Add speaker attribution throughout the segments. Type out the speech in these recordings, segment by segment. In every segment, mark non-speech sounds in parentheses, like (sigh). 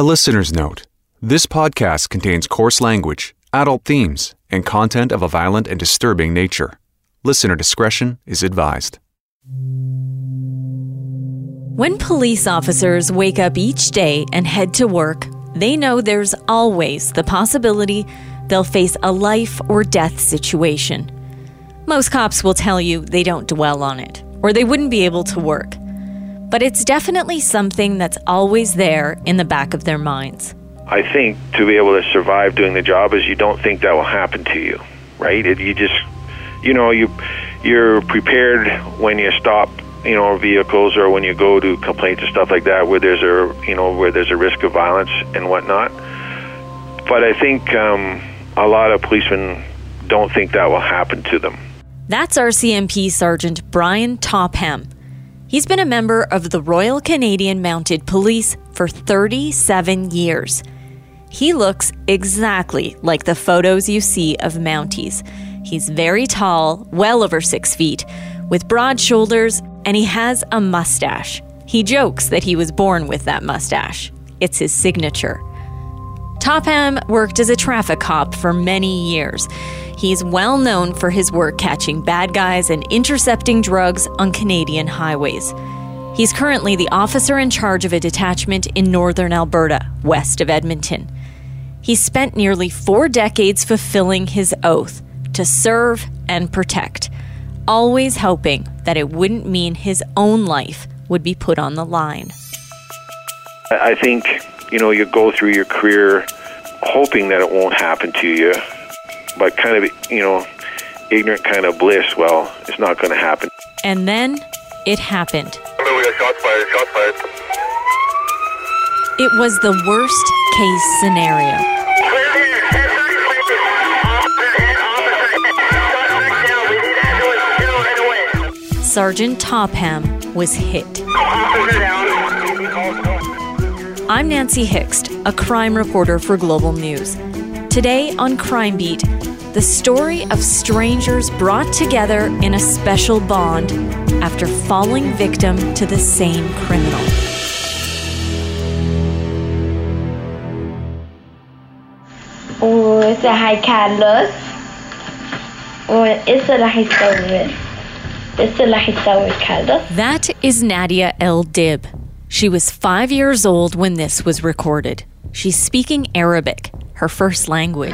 Speaker 1: A listener's note this podcast contains coarse language, adult themes, and content of a violent and disturbing nature. Listener discretion is advised.
Speaker 2: When police officers wake up each day and head to work, they know there's always the possibility they'll face a life or death situation. Most cops will tell you they don't dwell on it, or they wouldn't be able to work. But it's definitely something that's always there in the back of their minds.
Speaker 3: I think to be able to survive doing the job is you don't think that will happen to you, right? It, you just, you know, you you're prepared when you stop, you know, vehicles or when you go to complaints and stuff like that, where there's a, you know, where there's a risk of violence and whatnot. But I think um, a lot of policemen don't think that will happen to them.
Speaker 2: That's RCMP Sergeant Brian Topham. He's been a member of the Royal Canadian Mounted Police for 37 years. He looks exactly like the photos you see of Mounties. He's very tall, well over six feet, with broad shoulders, and he has a mustache. He jokes that he was born with that mustache. It's his signature. Topham worked as a traffic cop for many years. He's well known for his work catching bad guys and intercepting drugs on Canadian highways. He's currently the officer in charge of a detachment in northern Alberta, west of Edmonton. He spent nearly four decades fulfilling his oath to serve and protect, always hoping that it wouldn't mean his own life would be put on the line.
Speaker 3: I think, you know, you go through your career hoping that it won't happen to you but kind of, you know, ignorant kind of bliss. Well, it's not going to happen.
Speaker 2: And then it happened.
Speaker 4: Hello, we got shots fired. Shots fired.
Speaker 2: It was the worst case scenario. Sergeant Topham was hit. I'm Nancy Hixt, a crime reporter for Global News. Today on Crime Beat, the story of strangers brought together in a special bond after falling victim to the same criminal.
Speaker 5: Och så här Carlos. Och eso la historia. Eso la historia Carlos.
Speaker 2: That is Nadia El Dib. She was five years old when this was recorded. She's speaking Arabic, her first language.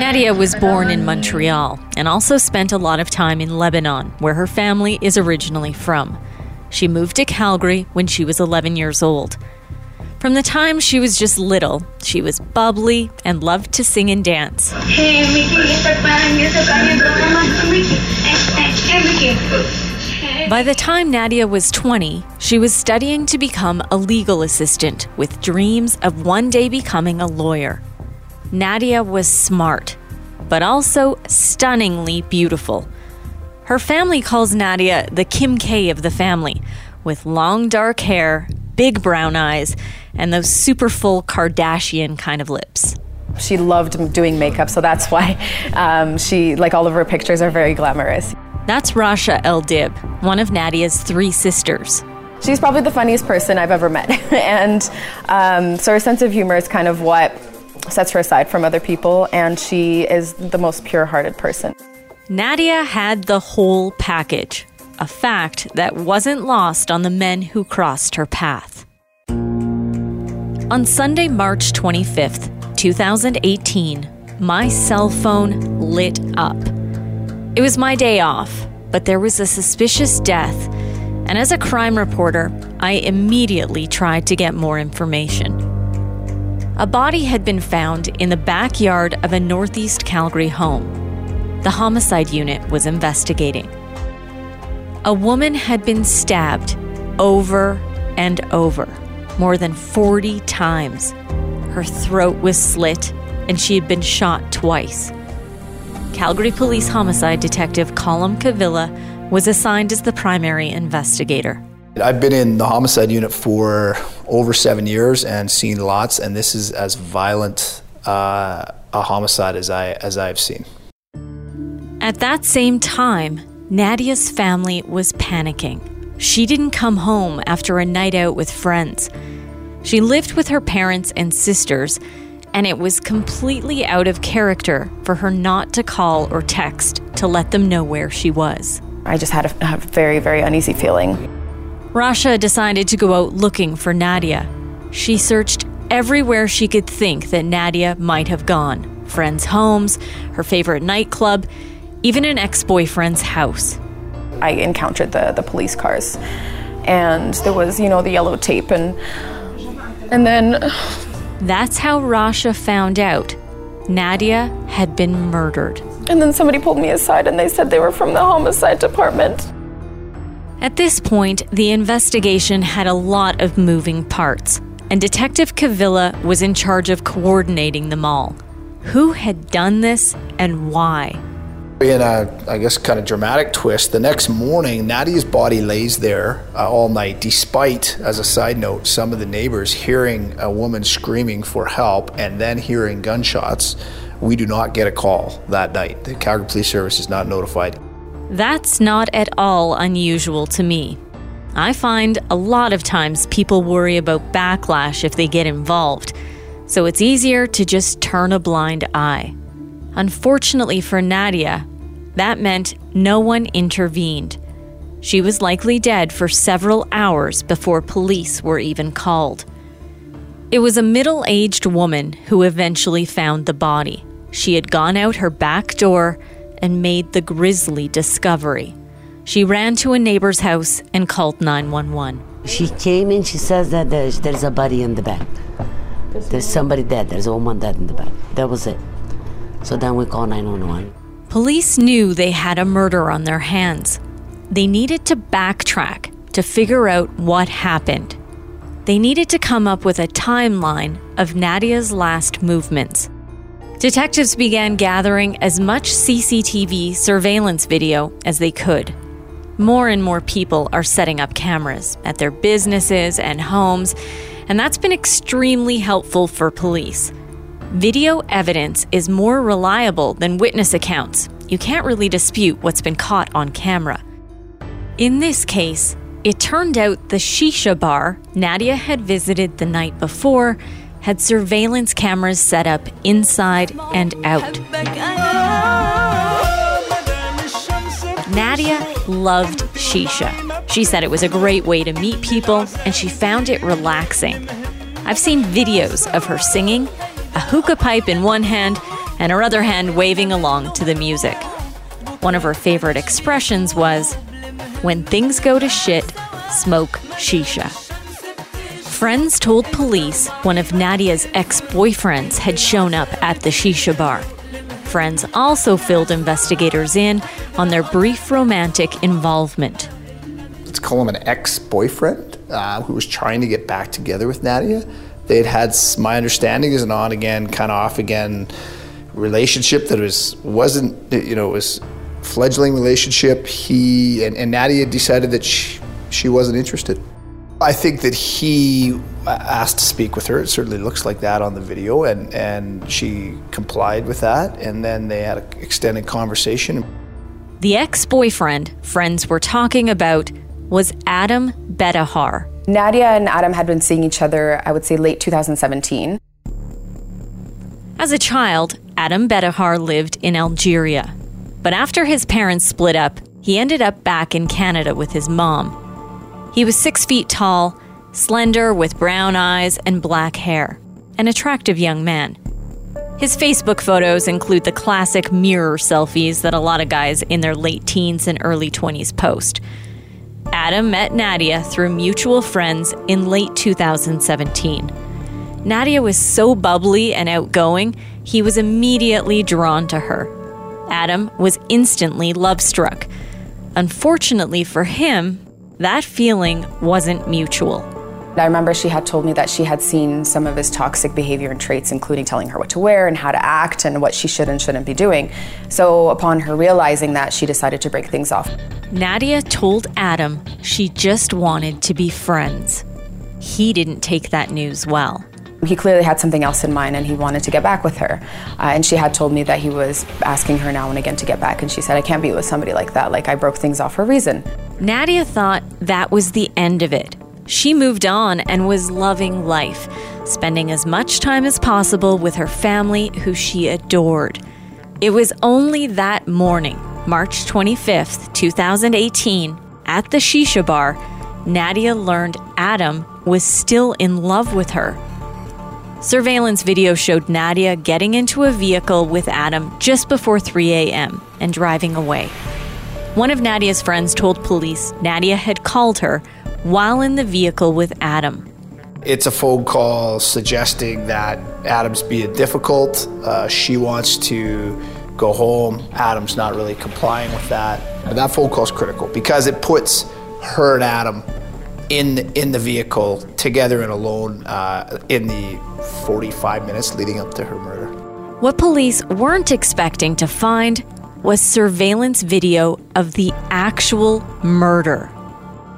Speaker 2: Nadia was born in Montreal and also spent a lot of time in Lebanon, where her family is originally from. She moved to Calgary when she was 11 years old. From the time she was just little, she was bubbly and loved to sing and dance. By the time Nadia was 20, she was studying to become a legal assistant with dreams of one day becoming a lawyer. Nadia was smart, but also stunningly beautiful. Her family calls Nadia the Kim K of the family, with long dark hair, big brown eyes, and those super full Kardashian kind of lips.
Speaker 6: She loved doing makeup, so that's why um, she, like, all of her pictures are very glamorous.
Speaker 2: That's Rasha El Dib, one of Nadia's three sisters.
Speaker 6: She's probably the funniest person I've ever met. (laughs) and um, so her sense of humor is kind of what sets her aside from other people, and she is the most pure hearted person.
Speaker 2: Nadia had the whole package, a fact that wasn't lost on the men who crossed her path. On Sunday, March 25th, 2018, my cell phone lit up. It was my day off, but there was a suspicious death, and as a crime reporter, I immediately tried to get more information. A body had been found in the backyard of a Northeast Calgary home. The homicide unit was investigating. A woman had been stabbed over and over, more than 40 times. Her throat was slit, and she had been shot twice. Calgary Police Homicide Detective Colum Cavilla was assigned as the primary investigator.
Speaker 7: I've been in the homicide unit for over seven years and seen lots, and this is as violent uh, a homicide as I as I've seen.
Speaker 2: At that same time, Nadia's family was panicking. she didn't come home after a night out with friends. She lived with her parents and sisters, and it was completely out of character for her not to call or text to let them know where she was.
Speaker 6: I just had a, a very, very uneasy feeling.
Speaker 2: Rasha decided to go out looking for Nadia. She searched everywhere she could think that Nadia might have gone friends' homes, her favorite nightclub, even an ex boyfriend's house.
Speaker 6: I encountered the, the police cars, and there was, you know, the yellow tape, and and then
Speaker 2: That's how Rasha found out Nadia had been murdered.
Speaker 6: and then somebody pulled me aside, and they said they were from the homicide department.
Speaker 2: At this point, the investigation had a lot of moving parts, and Detective Cavilla was in charge of coordinating them all. Who had done this and why?
Speaker 7: In a, I guess, kind of dramatic twist, the next morning, Nadia's body lays there uh, all night, despite, as a side note, some of the neighbors hearing a woman screaming for help and then hearing gunshots. We do not get a call that night. The Calgary Police Service is not notified.
Speaker 2: That's not at all unusual to me. I find a lot of times people worry about backlash if they get involved, so it's easier to just turn a blind eye. Unfortunately for Nadia, that meant no one intervened. She was likely dead for several hours before police were even called. It was a middle aged woman who eventually found the body. She had gone out her back door and made the grisly discovery. She ran to a neighbor's house and called 911.
Speaker 8: She came in, she says that there's, there's a body in the bed. There's somebody dead, there's a woman dead in the bed. That was it. So then we call 911.
Speaker 2: Police knew they had a murder on their hands. They needed to backtrack to figure out what happened. They needed to come up with a timeline of Nadia's last movements. Detectives began gathering as much CCTV surveillance video as they could. More and more people are setting up cameras at their businesses and homes, and that's been extremely helpful for police. Video evidence is more reliable than witness accounts. You can't really dispute what's been caught on camera. In this case, it turned out the shisha bar Nadia had visited the night before had surveillance cameras set up inside and out. Nadia loved shisha. She said it was a great way to meet people and she found it relaxing. I've seen videos of her singing, a hookah pipe in one hand and her other hand waving along to the music. One of her favorite expressions was, When things go to shit, smoke shisha. Friends told police one of Nadia's ex boyfriends had shown up at the shisha bar. Friends also filled investigators in on their brief romantic involvement.
Speaker 7: let's call him an ex-boyfriend uh, who was trying to get back together with Nadia. They had my understanding, is an on again, kind of off again relationship that was wasn't you know it was fledgling relationship. He and, and Nadia decided that she, she wasn't interested. I think that he uh, asked to speak with her. It certainly looks like that on the video, and and she complied with that. And then they had an extended conversation.
Speaker 2: The ex boyfriend friends were talking about was Adam Bettahar.
Speaker 6: Nadia and Adam had been seeing each other, I would say, late 2017.
Speaker 2: As a child, Adam Bettahar lived in Algeria. But after his parents split up, he ended up back in Canada with his mom. He was six feet tall, slender with brown eyes and black hair, an attractive young man. His Facebook photos include the classic mirror selfies that a lot of guys in their late teens and early 20s post. Adam met Nadia through mutual friends in late 2017. Nadia was so bubbly and outgoing, he was immediately drawn to her. Adam was instantly love struck. Unfortunately for him, that feeling wasn't mutual.
Speaker 6: I remember she had told me that she had seen some of his toxic behavior and traits, including telling her what to wear and how to act and what she should and shouldn't be doing. So, upon her realizing that, she decided to break things off.
Speaker 2: Nadia told Adam she just wanted to be friends. He didn't take that news well.
Speaker 6: He clearly had something else in mind and he wanted to get back with her. Uh, and she had told me that he was asking her now and again to get back. And she said, I can't be with somebody like that. Like, I broke things off for a reason.
Speaker 2: Nadia thought that was the end of it. She moved on and was loving life, spending as much time as possible with her family, who she adored. It was only that morning, March 25th, 2018, at the shisha bar, Nadia learned Adam was still in love with her. Surveillance video showed Nadia getting into a vehicle with Adam just before 3 a.m. and driving away. One of Nadia's friends told police Nadia had called her while in the vehicle with Adam.
Speaker 7: It's a phone call suggesting that Adam's being difficult. Uh, she wants to go home. Adam's not really complying with that. But that phone call is critical because it puts her and Adam in in the vehicle together and alone uh, in the 45 minutes leading up to her murder.
Speaker 2: What police weren't expecting to find was surveillance video of the actual murder.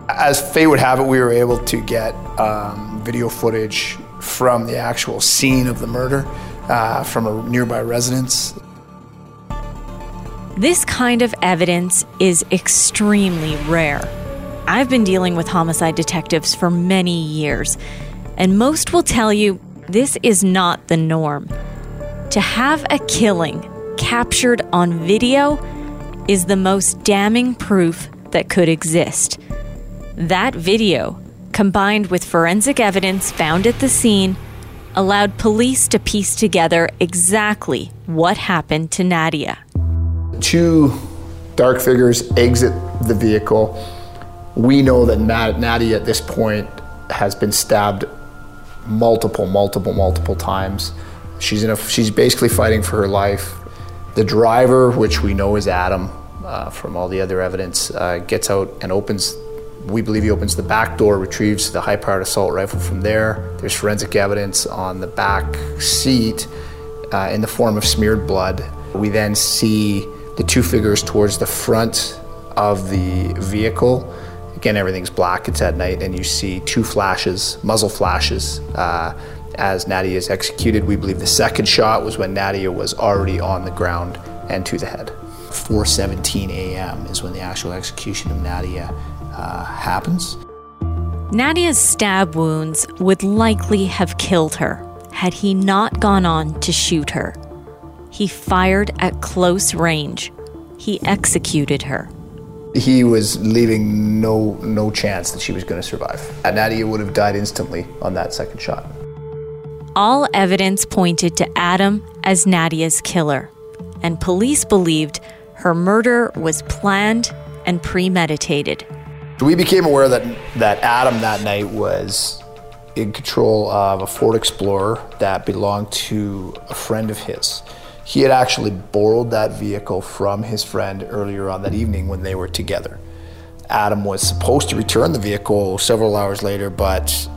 Speaker 7: As fate would have it, we were able to get um, video footage from the actual scene of the murder uh, from a nearby residence.
Speaker 2: This kind of evidence is extremely rare. I've been dealing with homicide detectives for many years, and most will tell you this is not the norm. To have a killing captured on video is the most damning proof that could exist. That video, combined with forensic evidence found at the scene, allowed police to piece together exactly what happened to Nadia.
Speaker 7: Two dark figures exit the vehicle we know that Nadia at this point has been stabbed multiple, multiple, multiple times. She's in a, she's basically fighting for her life. The driver, which we know is Adam uh, from all the other evidence, uh, gets out and opens. We believe he opens the back door, retrieves the high-powered assault rifle from there. There's forensic evidence on the back seat uh, in the form of smeared blood. We then see the two figures towards the front of the vehicle Again, everything's black, it's at night, and you see two flashes, muzzle flashes, uh, as Nadia is executed. We believe the second shot was when Nadia was already on the ground and to the head. 4:17 a.m. is when the actual execution of Nadia uh, happens.
Speaker 2: Nadia's stab wounds would likely have killed her had he not gone on to shoot her. He fired at close range. He executed her
Speaker 7: he was leaving no no chance that she was going to survive. And Nadia would have died instantly on that second shot.
Speaker 2: All evidence pointed to Adam as Nadia's killer, and police believed her murder was planned and premeditated.
Speaker 7: We became aware that that Adam that night was in control of a Ford Explorer that belonged to a friend of his. He had actually borrowed that vehicle from his friend earlier on that evening when they were together. Adam was supposed to return the vehicle several hours later, but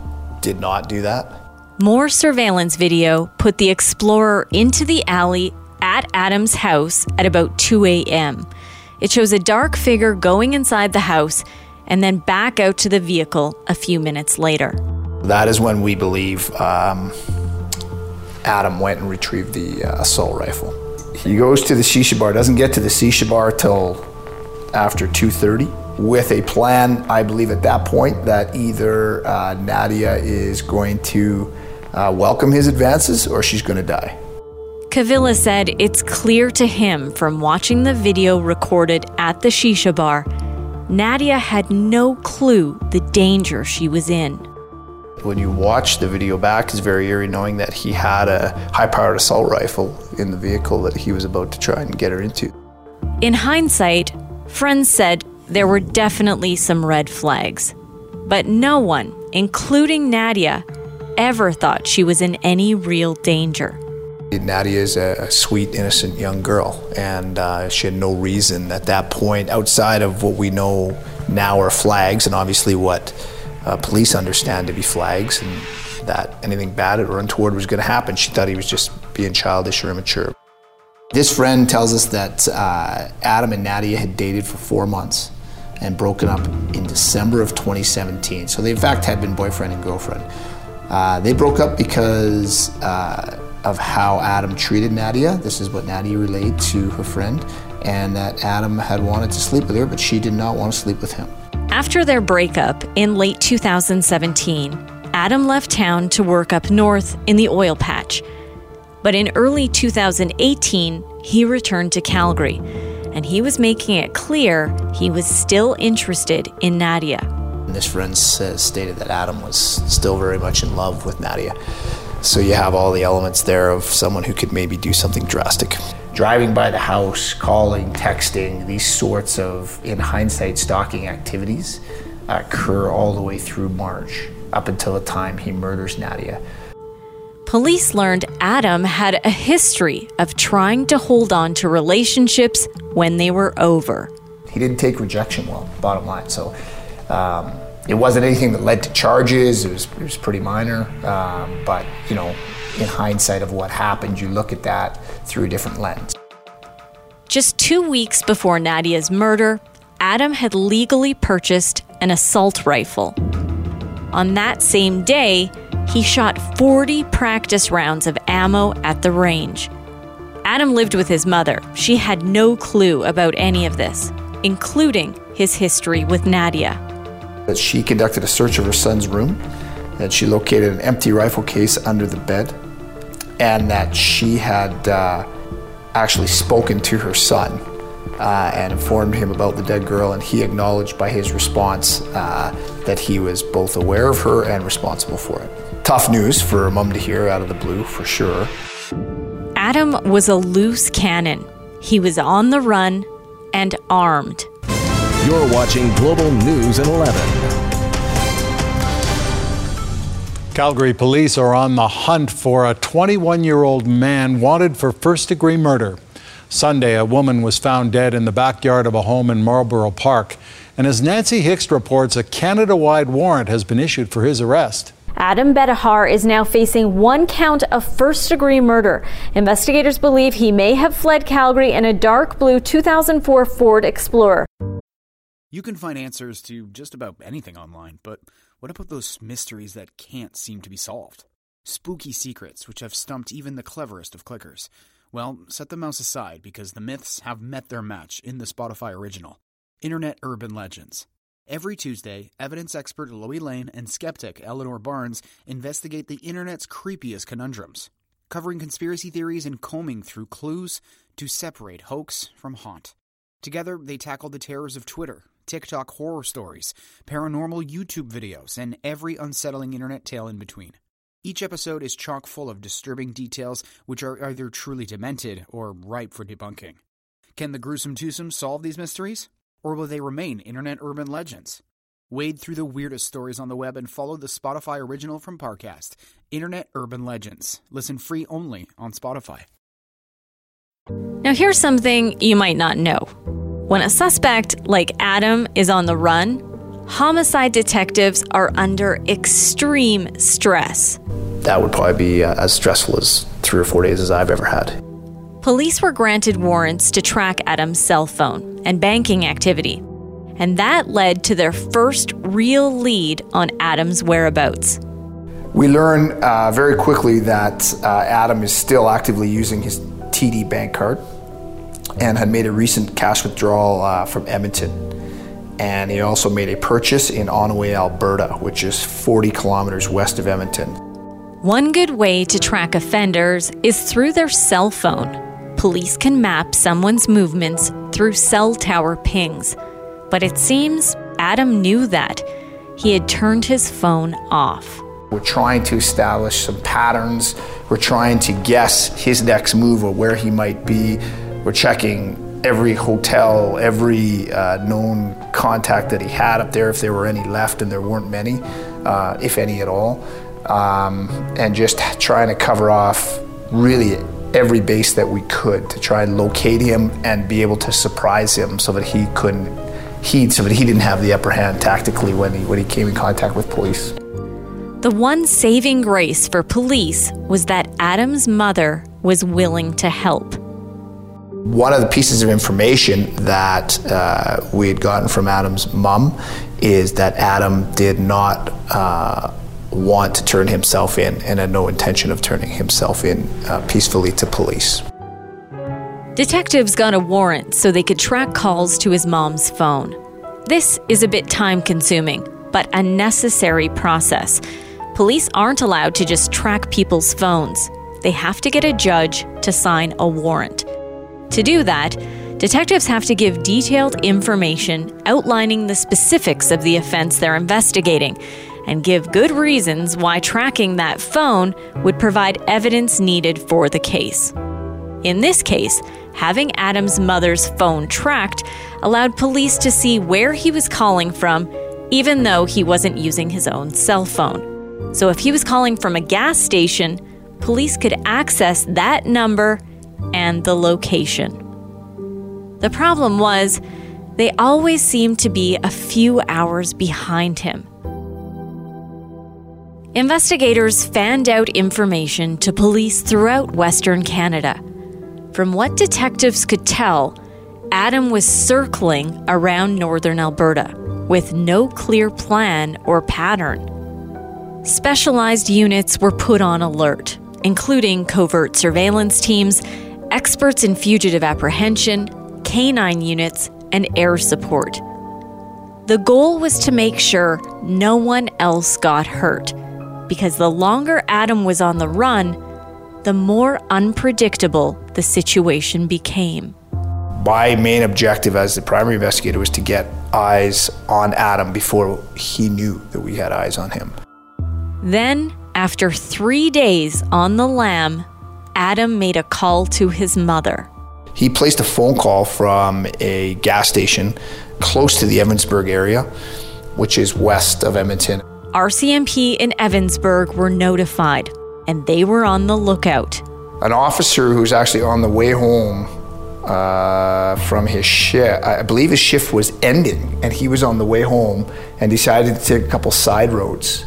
Speaker 7: did not do that.
Speaker 2: More surveillance video put the Explorer into the alley at Adam's house at about 2 a.m. It shows a dark figure going inside the house and then back out to the vehicle a few minutes later.
Speaker 7: That is when we believe um, Adam went and retrieved the uh, assault rifle. He goes to the shisha bar, doesn't get to the shisha bar till after 2.30 with a plan, I believe at that point, that either uh, Nadia is going to uh, welcome his advances or she's going to die.
Speaker 2: Cavilla said it's clear to him from watching the video recorded at the shisha bar, Nadia had no clue the danger she was in.
Speaker 7: When you watch the video back, it's very eerie knowing that he had a high powered assault rifle in the vehicle that he was about to try and get her into.
Speaker 2: In hindsight, friends said there were definitely some red flags. But no one, including Nadia, ever thought she was in any real danger.
Speaker 7: Nadia is a sweet, innocent young girl, and uh, she had no reason at that point, outside of what we know now are flags, and obviously what uh, police understand to be flags and that anything bad or untoward was going to happen. She thought he was just being childish or immature. This friend tells us that uh, Adam and Nadia had dated for four months and broken up in December of 2017. So they, in fact, had been boyfriend and girlfriend. Uh, they broke up because uh, of how Adam treated Nadia. This is what Nadia relayed to her friend, and that Adam had wanted to sleep with her, but she did not want to sleep with him.
Speaker 2: After their breakup in late 2017, Adam left town to work up north in the oil patch. But in early 2018, he returned to Calgary, and he was making it clear he was still interested in Nadia.
Speaker 7: And his friends uh, stated that Adam was still very much in love with Nadia. So you have all the elements there of someone who could maybe do something drastic. Driving by the house, calling, texting, these sorts of, in hindsight, stalking activities occur all the way through March, up until the time he murders Nadia.
Speaker 2: Police learned Adam had a history of trying to hold on to relationships when they were over.
Speaker 7: He didn't take rejection well, bottom line. So um, it wasn't anything that led to charges. It was, it was pretty minor. Um, but, you know, in hindsight of what happened, you look at that through a different lens.
Speaker 2: Just two weeks before Nadia's murder, Adam had legally purchased an assault rifle. On that same day, he shot 40 practice rounds of ammo at the range. Adam lived with his mother. She had no clue about any of this, including his history with Nadia.
Speaker 7: That she conducted a search of her son's room, that she located an empty rifle case under the bed, and that she had uh, actually spoken to her son uh, and informed him about the dead girl, and he acknowledged by his response uh, that he was both aware of her and responsible for it. Tough news for a mom to hear out of the blue, for sure.
Speaker 2: Adam was a loose cannon. He was on the run and armed.
Speaker 9: You're watching Global News at 11.
Speaker 10: Calgary police are on the hunt for a 21 year old man wanted for first degree murder. Sunday, a woman was found dead in the backyard of a home in Marlborough Park. And as Nancy Hixt reports, a Canada wide warrant has been issued for his arrest.
Speaker 11: Adam Bettahar is now facing one count of first degree murder. Investigators believe he may have fled Calgary in a dark blue 2004 Ford Explorer.
Speaker 12: You can find answers to just about anything online, but what about those mysteries that can't seem to be solved? Spooky secrets which have stumped even the cleverest of clickers. Well, set the mouse aside because the myths have met their match in the Spotify original Internet Urban Legends. Every Tuesday, evidence expert Loie Lane and skeptic Eleanor Barnes investigate the internet's creepiest conundrums, covering conspiracy theories and combing through clues to separate hoax from haunt. Together, they tackle the terrors of Twitter, TikTok horror stories, paranormal YouTube videos, and every unsettling internet tale in between. Each episode is chock full of disturbing details which are either truly demented or ripe for debunking. Can the gruesome twosome solve these mysteries? Or will they remain internet urban legends? Wade through the weirdest stories on the web and follow the Spotify original from Parcast, Internet Urban Legends. Listen free only on Spotify.
Speaker 2: Now, here's something you might not know. When a suspect like Adam is on the run, homicide detectives are under extreme stress.
Speaker 7: That would probably be uh, as stressful as three or four days as I've ever had.
Speaker 2: Police were granted warrants to track Adam's cell phone and banking activity, and that led to their first real lead on Adam's whereabouts.
Speaker 7: We learn uh, very quickly that uh, Adam is still actively using his TD bank card and had made a recent cash withdrawal uh, from Edmonton. And he also made a purchase in Onoway, Alberta, which is 40 kilometers west of Edmonton.
Speaker 2: One good way to track offenders is through their cell phone. Police can map someone's movements through cell tower pings. But it seems Adam knew that. He had turned his phone off.
Speaker 7: We're trying to establish some patterns. We're trying to guess his next move or where he might be. We're checking every hotel, every uh, known contact that he had up there, if there were any left, and there weren't many, uh, if any at all, um, and just trying to cover off really every base that we could to try and locate him and be able to surprise him so that he couldn't he so that he didn't have the upper hand tactically when he when he came in contact with police.
Speaker 2: The one saving grace for police was that Adam's mother was willing to help.
Speaker 7: One of the pieces of information that uh, we had gotten from Adam's mom is that Adam did not uh, want to turn himself in and had no intention of turning himself in uh, peacefully to police.
Speaker 2: Detectives got a warrant so they could track calls to his mom's phone. This is a bit time consuming, but a necessary process. Police aren't allowed to just track people's phones, they have to get a judge to sign a warrant. To do that, detectives have to give detailed information outlining the specifics of the offense they're investigating and give good reasons why tracking that phone would provide evidence needed for the case. In this case, having Adam's mother's phone tracked allowed police to see where he was calling from, even though he wasn't using his own cell phone. So if he was calling from a gas station, police could access that number and the location. The problem was, they always seemed to be a few hours behind him. Investigators fanned out information to police throughout Western Canada. From what detectives could tell, Adam was circling around northern Alberta with no clear plan or pattern. Specialized units were put on alert, including covert surveillance teams, experts in fugitive apprehension, canine units, and air support. The goal was to make sure no one else got hurt because the longer Adam was on the run, the more unpredictable the situation became.
Speaker 7: My main objective as the primary investigator was to get eyes on Adam before he knew that we had eyes on him.
Speaker 2: Then, after three days on the lam, Adam made a call to his mother.
Speaker 7: He placed a phone call from a gas station close to the Evansburg area, which is west of Edmonton.
Speaker 2: RCMP in Evansburg were notified, and they were on the lookout.
Speaker 7: An officer who's actually on the way home uh, from his shift, I believe his shift was ending, and he was on the way home and decided to take a couple side roads,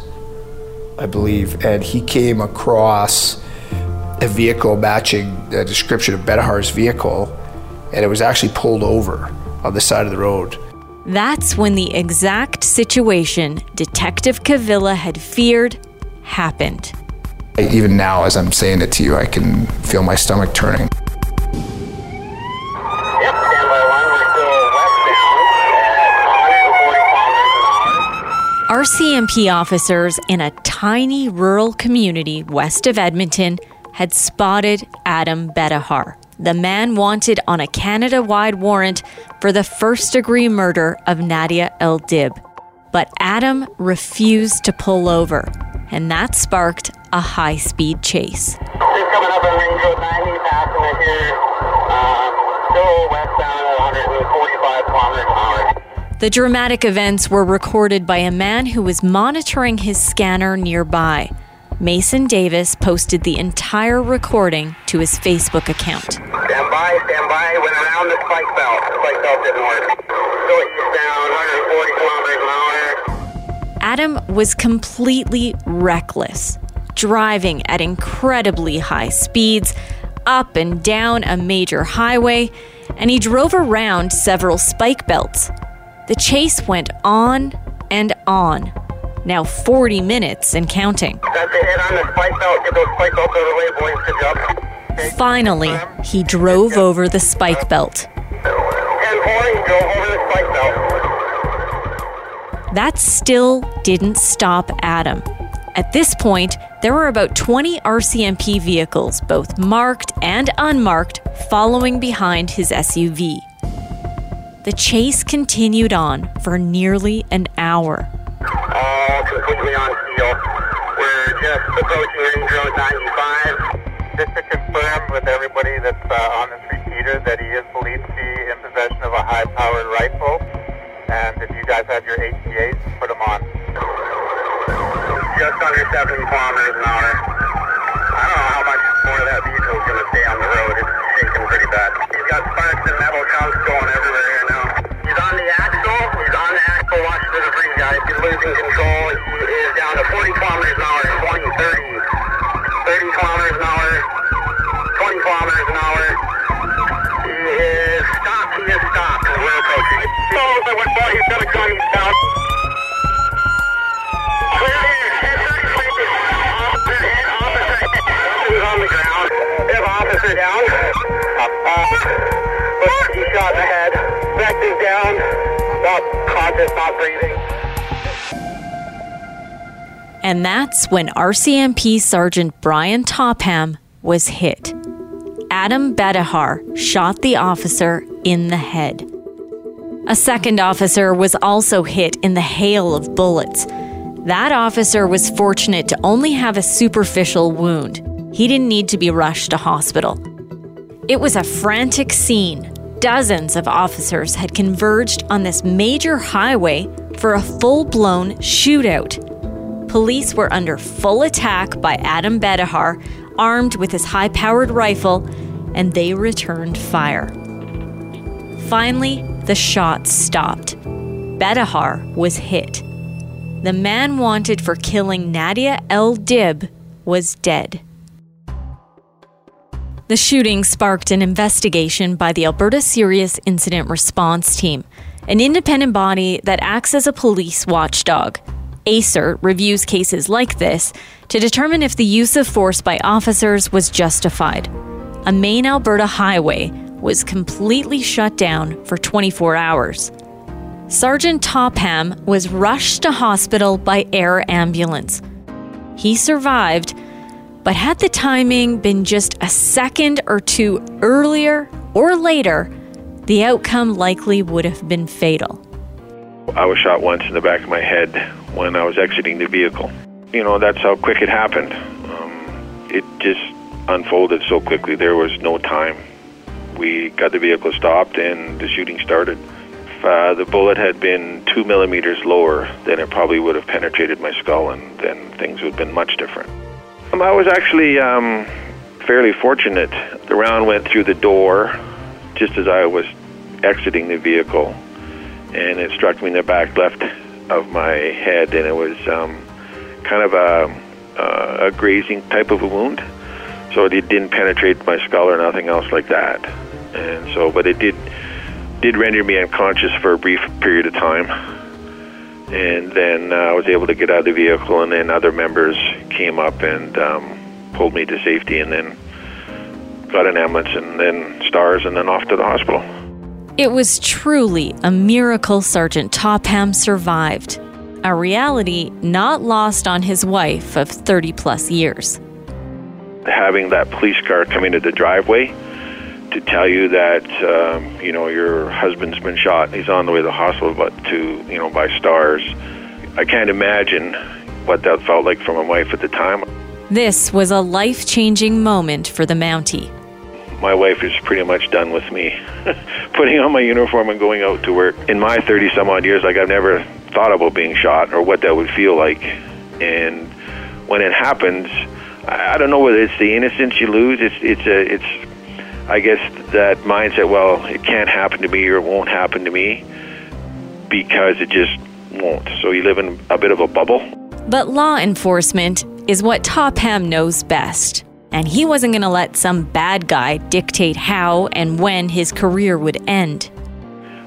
Speaker 7: I believe, and he came across a vehicle matching the description of Bettahar's vehicle, and it was actually pulled over on the side of the road.
Speaker 2: That's when the exact situation Detective Cavilla had feared happened.
Speaker 7: Even now, as I'm saying it to you, I can feel my stomach turning.
Speaker 2: RCMP officers in a tiny rural community west of Edmonton had spotted Adam Bettahar, the man wanted on a Canada wide warrant for the first degree murder of Nadia El Dib. But Adam refused to pull over, and that sparked a high speed chase.
Speaker 4: Just coming up on Range Road 90, passing here, uh, still westbound at 145 kilometers an hour.
Speaker 2: The dramatic events were recorded by a man who was monitoring his scanner nearby. Mason Davis posted the entire recording to his Facebook account.
Speaker 4: Stand by, stand by, went around the spike belt. The spike belt didn't work. Go eastbound, 140 kilometers an hour.
Speaker 2: Adam was completely reckless, driving at incredibly high speeds, up and down a major highway, and he drove around several spike belts. The chase went on and on, now 40 minutes and counting.
Speaker 4: That's a hit on the spike belt. Get those spike belts out of the way, boys. Good job.
Speaker 2: Finally, he drove over the spike belt.
Speaker 4: 10 4, he drove over the spike belt.
Speaker 2: That still didn't stop Adam. At this point, there were about 20 RCMP vehicles, both marked and unmarked, following behind his SUV. The chase continued on for nearly an hour.
Speaker 4: All completely on steel. We're just approaching Range Road 95. Just to confirm with everybody that's uh, on this repeater that he is believed to be in possession of a high-powered rifle. And if you guys have your HPAs, put them on. Just under 70 kilometers an hour. I don't know how much more of that vehicle is going to stay on the road. It's shaking pretty bad. He's got sparks and metal chunks going everywhere guys. He's losing control. He is down to 40 kilometers an hour, 20, 30, 30 kilometers an hour, 20 kilometers an hour. He is stopped. He is stopped. We're approaching. Knows that when he's going to come, he's down. Clear here. Hit 30 feet. Officer. On the ground. We have officer down. Uh, uh, he shot in the head. Vect is down. Unconscious, not breathing.
Speaker 2: And that's when RCMP Sergeant Brian Topham was hit. Adam Bettahar shot the officer in the head. A second officer was also hit in the hail of bullets. That officer was fortunate to only have a superficial wound. He didn't need to be rushed to hospital. It was a frantic scene. Dozens of officers had converged on this major highway for a full blown shootout. Police were under full attack by Adam Bettahar, armed with his high powered rifle, and they returned fire. Finally, the shots stopped. Bettahar was hit. The man wanted for killing Nadia El Dib was dead. The shooting sparked an investigation by the Alberta Serious Incident Response Team, an independent body that acts as a police watchdog. ASIRT reviews cases like this to determine if the use of force by officers was justified. A main Alberta highway was completely shut down for 24 hours. Sergeant Topham was rushed to hospital by air ambulance. He survived, but had the timing been just a second or two earlier or later, the outcome likely would have been fatal.
Speaker 3: I was shot once in the back of my head when I was exiting the vehicle. You know, that's how quick it happened. Um, it just unfolded so quickly, there was no time. We got the vehicle stopped and the shooting started. If uh, the bullet had been two millimeters lower, then it probably would have penetrated my skull and then things would have been much different. Um, I was actually um, fairly fortunate. The round went through the door just as I was exiting the vehicle and it struck me in the back left of my head, and it was um, kind of a, uh, a grazing type of a wound. So it didn't penetrate my skull or nothing else like that. And so, but it did did render me unconscious for a brief period of time. And then uh, I was able to get out of the vehicle, and then other members came up and um, pulled me to safety, and then got an ambulance, and then stars, and then off to the hospital.
Speaker 2: It was truly a miracle Sergeant Topham survived, a reality not lost on his wife of 30 plus years.
Speaker 3: Having that police car come into the driveway to tell you that um, you know your husband's been shot, he's on the way to the hospital, but to you know by stars, I can't imagine what that felt like for my wife at the time.
Speaker 2: This was a life changing moment for the Mountie
Speaker 3: my wife is pretty much done with me (laughs) putting on my uniform and going out to work. In my 30 some odd years, like I've never thought about being shot or what that would feel like. And when it happens, I don't know whether it's the innocence you lose. It's it's a it's I guess that mindset. Well, it can't happen to me or it won't happen to me because it just won't. So you live in a bit of a bubble.
Speaker 2: But law enforcement is what Topham knows best and he wasn't going to let some bad guy dictate how and when his career would end.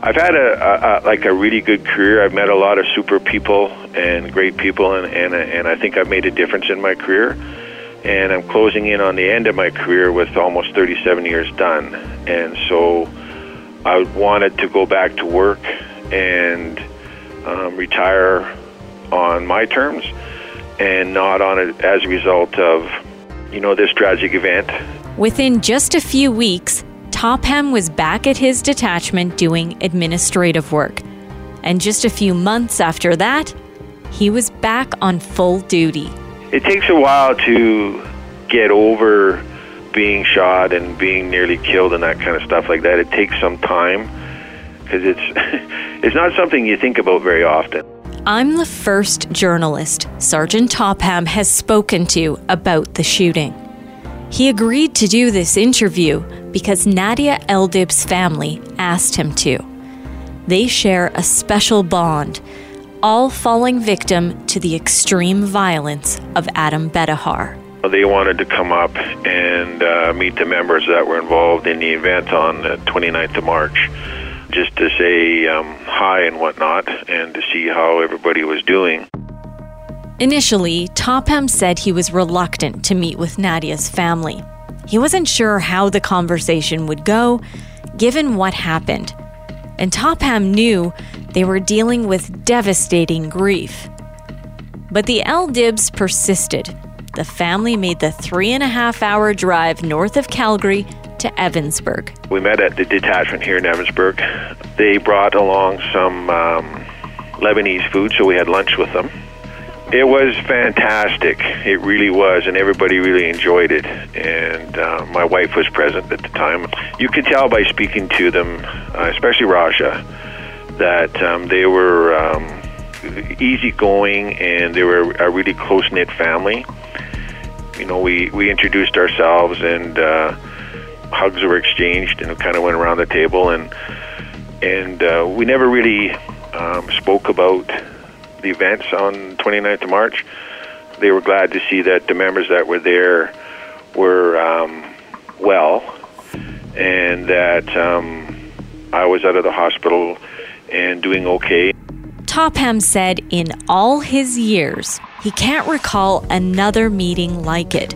Speaker 3: I've had a, a, a, like a really good career. I've met a lot of super people and great people, and and and I think I've made a difference in my career. And I'm closing in on the end of my career with almost 37 years done, and so I wanted to go back to work and um, retire on my terms, and not on it as a result of you know, this tragic event.
Speaker 2: Within just a few weeks, Topham was back at his detachment doing administrative work. And just a few months after that, he was back on full duty.
Speaker 3: It takes a while to get over being shot and being nearly killed and that kind of stuff like that. It takes some time because it's (laughs) it's not something you think about very often.
Speaker 2: I'm the first journalist Sergeant Topham has spoken to about the shooting. He agreed to do this interview because Nadia Eldib's family asked him to. They share a special bond, all falling victim to the extreme violence of Adam Bettahar.
Speaker 3: They wanted to come up and uh, meet the members that were involved in the event on the 29th of March just to say um, hi and whatnot and to see how everybody was doing.
Speaker 2: Initially, Topham said he was reluctant to meet with Nadia's family. He wasn't sure how the conversation would go, given what happened. And Topham knew they were dealing with devastating grief. But the Eldibs persisted. The family made the three and a half hour drive north of Calgary to Evansburg.
Speaker 3: We met at the detachment here in Evansburg. They brought along some um, Lebanese food, so we had lunch with them. It was fantastic. It really was, and everybody really enjoyed it. And uh, my wife was present at the time. You could tell by speaking to them, uh, especially Rasha, that um, they were um, easygoing and they were a really close knit family. You know, we, we introduced ourselves and uh, hugs were exchanged and kind of went around the table and and uh, we never really um, spoke about the events on 29th of March. They were glad to see that the members that were there were um, well and that um, I was out of the hospital and doing okay.
Speaker 2: Topham said in all his years, he can't recall another meeting like it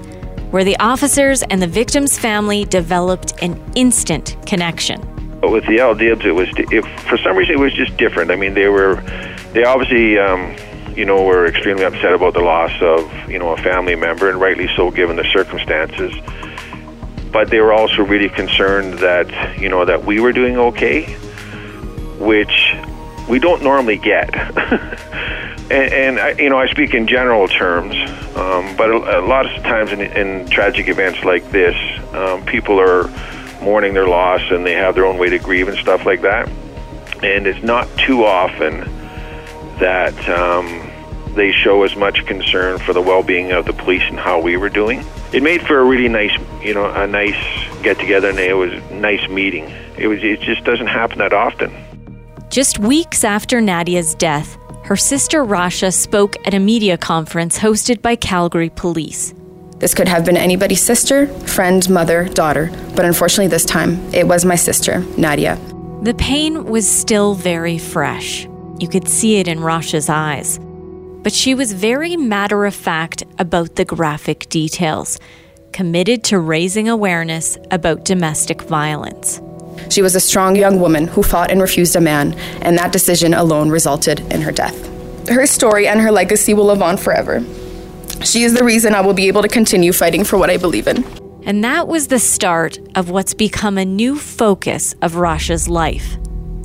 Speaker 2: where the officers and the victim's family developed an instant connection.
Speaker 3: But with the El-Dibs, it was if for some reason it was just different. I mean, they were they obviously um, you know were extremely upset about the loss of you know a family member, and rightly so given the circumstances. But they were also really concerned that you know that we were doing okay, which we don't normally get. (laughs) and, and I, you know, I speak in general terms, um, but a, a, lot of times in, in tragic events like this, um, people are mourning their loss and they have their own way to grieve and stuff like that. And it's not too often that um, they show as much concern for the well-being of the police and how we were doing. It made for a really nice, you know, a nice get together, and it was a nice meeting. It was. It just doesn't happen that often.
Speaker 2: Just weeks after Nadia's death, her sister Rasha spoke at a media conference hosted by Calgary Police.
Speaker 6: This could have been anybody's sister, friend, mother, daughter, but unfortunately this time it was my sister, Nadia.
Speaker 2: The pain was still very fresh. You could see it in Rasha's eyes. But she was very matter of fact about the graphic details, committed to raising awareness about domestic violence.
Speaker 6: She was a strong young woman who fought and refused a man, and that decision alone resulted in her death. Her story and her legacy will live on forever. She is the reason I will be able to continue fighting for what I believe in.
Speaker 2: And that was the start of what's become a new focus of Rasha's life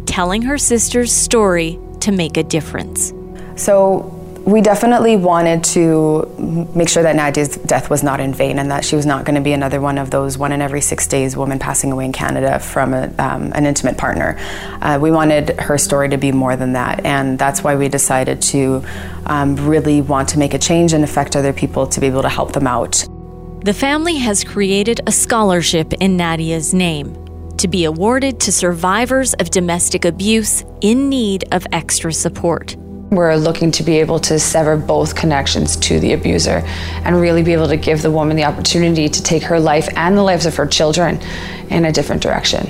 Speaker 2: telling her sister's story to make a difference.
Speaker 6: So, we definitely wanted to make sure that Nadia's death was not in vain and that she was not going to be another one of those one in every six days women passing away in Canada from a, um, an intimate partner. Uh, we wanted her story to be more than that, and that's why we decided to um, really want to make a change and affect other people to be able to help them out.
Speaker 2: The family has created a scholarship in Nadia's name to be awarded to survivors of domestic abuse in need of extra support.
Speaker 13: We're looking to be able to sever both connections to the abuser and really be able to give the woman the opportunity to take her life and the lives of her children in a different direction.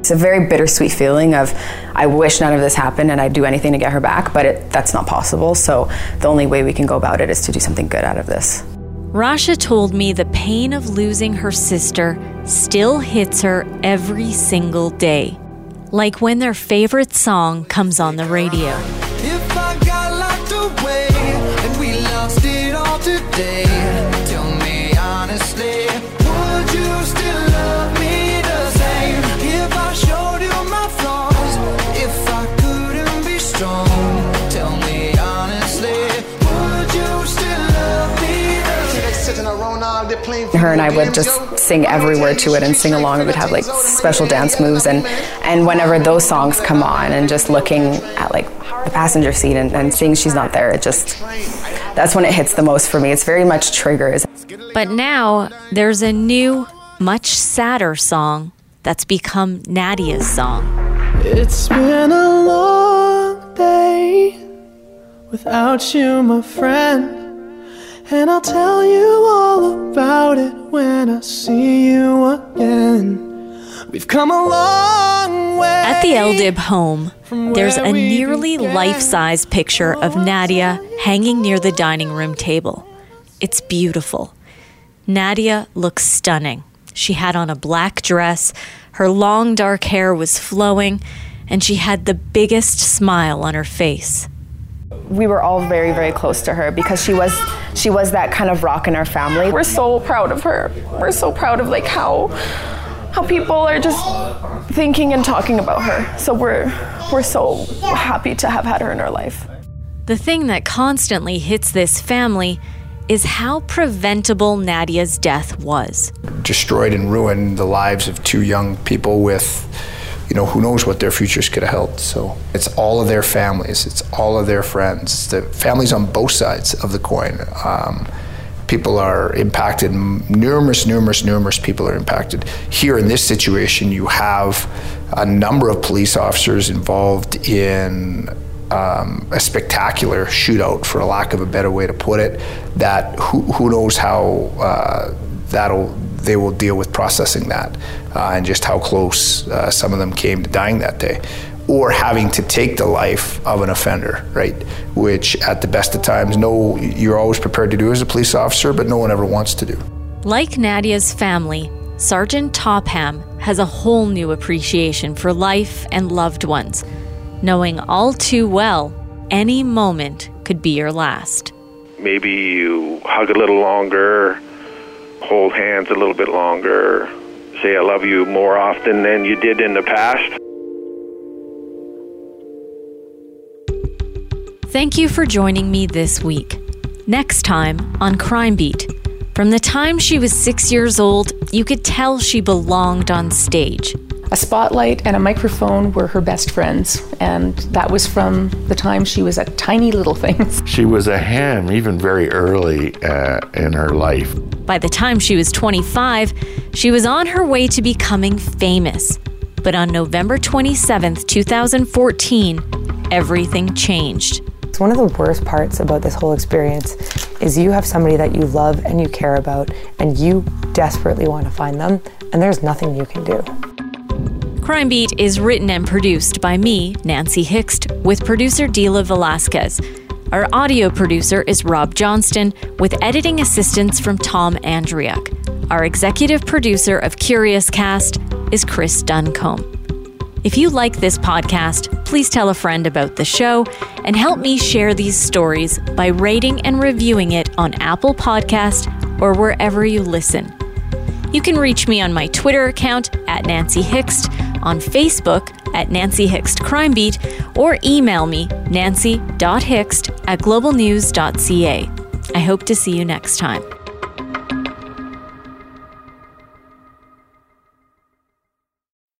Speaker 6: It's a very bittersweet feeling of I wish none of this happened and I'd do anything to get her back, but it, that's not possible. So the only way we can go about it is to do something good out of this.
Speaker 2: Rasha told me the pain of losing her sister still hits her every single day, like when their favorite song comes on the radio. today. Tell me honestly,
Speaker 6: her and I would just sing every word to it and sing along. We would have like special dance moves, and and whenever those songs come on, and just looking at like the passenger seat and, and seeing she's not there, it just that's when it hits the most for me. It's very much triggers.
Speaker 2: But now there's a new, much sadder song that's become Nadia's song.
Speaker 14: It's been a long day without you, my friend. And I'll tell you all about it when I see you again. We've come a long way.
Speaker 2: At the El-Dib home, there's a nearly life size picture of Nadia hanging near the dining room table. It's beautiful. Nadia looks stunning. She had on a black dress, her long dark hair was flowing, and she had the biggest smile on her face.
Speaker 6: We were all very, very close to her because she was she was that kind of rock in our family.
Speaker 15: We're so proud of her. We're so proud of like how how people are just thinking and talking about her. So we're we're so happy to have had her in our life.
Speaker 2: The thing that constantly hits this family is how preventable Nadia's death was.
Speaker 7: Destroyed and ruined the lives of two young people with, you know, who knows what their futures could have held. So it's all of their families, it's all of their friends, the families on both sides of the coin. Um, people are impacted, numerous, numerous, numerous people are impacted. Here in this situation, you have a number of police officers involved in um, a spectacular shootout, for lack of a better way to put it. That who, who knows how uh, that'll they will deal with processing that, uh, and just how close uh, some of them came to dying that day, or having to take the life of an offender, right? Which, at the best of times, no, you're always prepared to do as a police officer, but no one ever wants to do.
Speaker 2: Like Nadia's family, Sergeant Topham has a whole new appreciation for life and loved ones knowing all too well any moment could be your last.
Speaker 3: Maybe you hug a little longer, hold hands a little bit longer, say I love you more often than you did in the past.
Speaker 2: Thank you for joining me this week. Next time on Crime Beat. From the time she was six years old, you could tell she belonged on stage
Speaker 15: a spotlight and a microphone were her best friends, and that was from the time she was a tiny little thing. (laughs)
Speaker 16: She was a ham even very early uh, in her life.
Speaker 2: By the time she was 25, she was on her way to becoming famous. But on November 27, 2014, everything changed.
Speaker 17: One of the worst parts about this whole experience is you have somebody that you love and you care about, and you desperately want to find them, and there's nothing you can do.
Speaker 2: Crime Beat is written and produced by me, Nancy Hixt, with producer Dila Velasquez. Our audio producer is Rob Johnston, with editing assistance from Tom Andriuk. Our executive producer of Curious Cast is Chris Duncombe. If you like this podcast, please tell a friend about the show and help me share these stories by rating and reviewing it on Apple Podcast or wherever you listen. You can reach me on my Twitter account at Nancy Hixt, on Facebook at Nancy Hixt Crime Beat, or email me nancy.hixt at globalnews.ca. I hope to see you next time.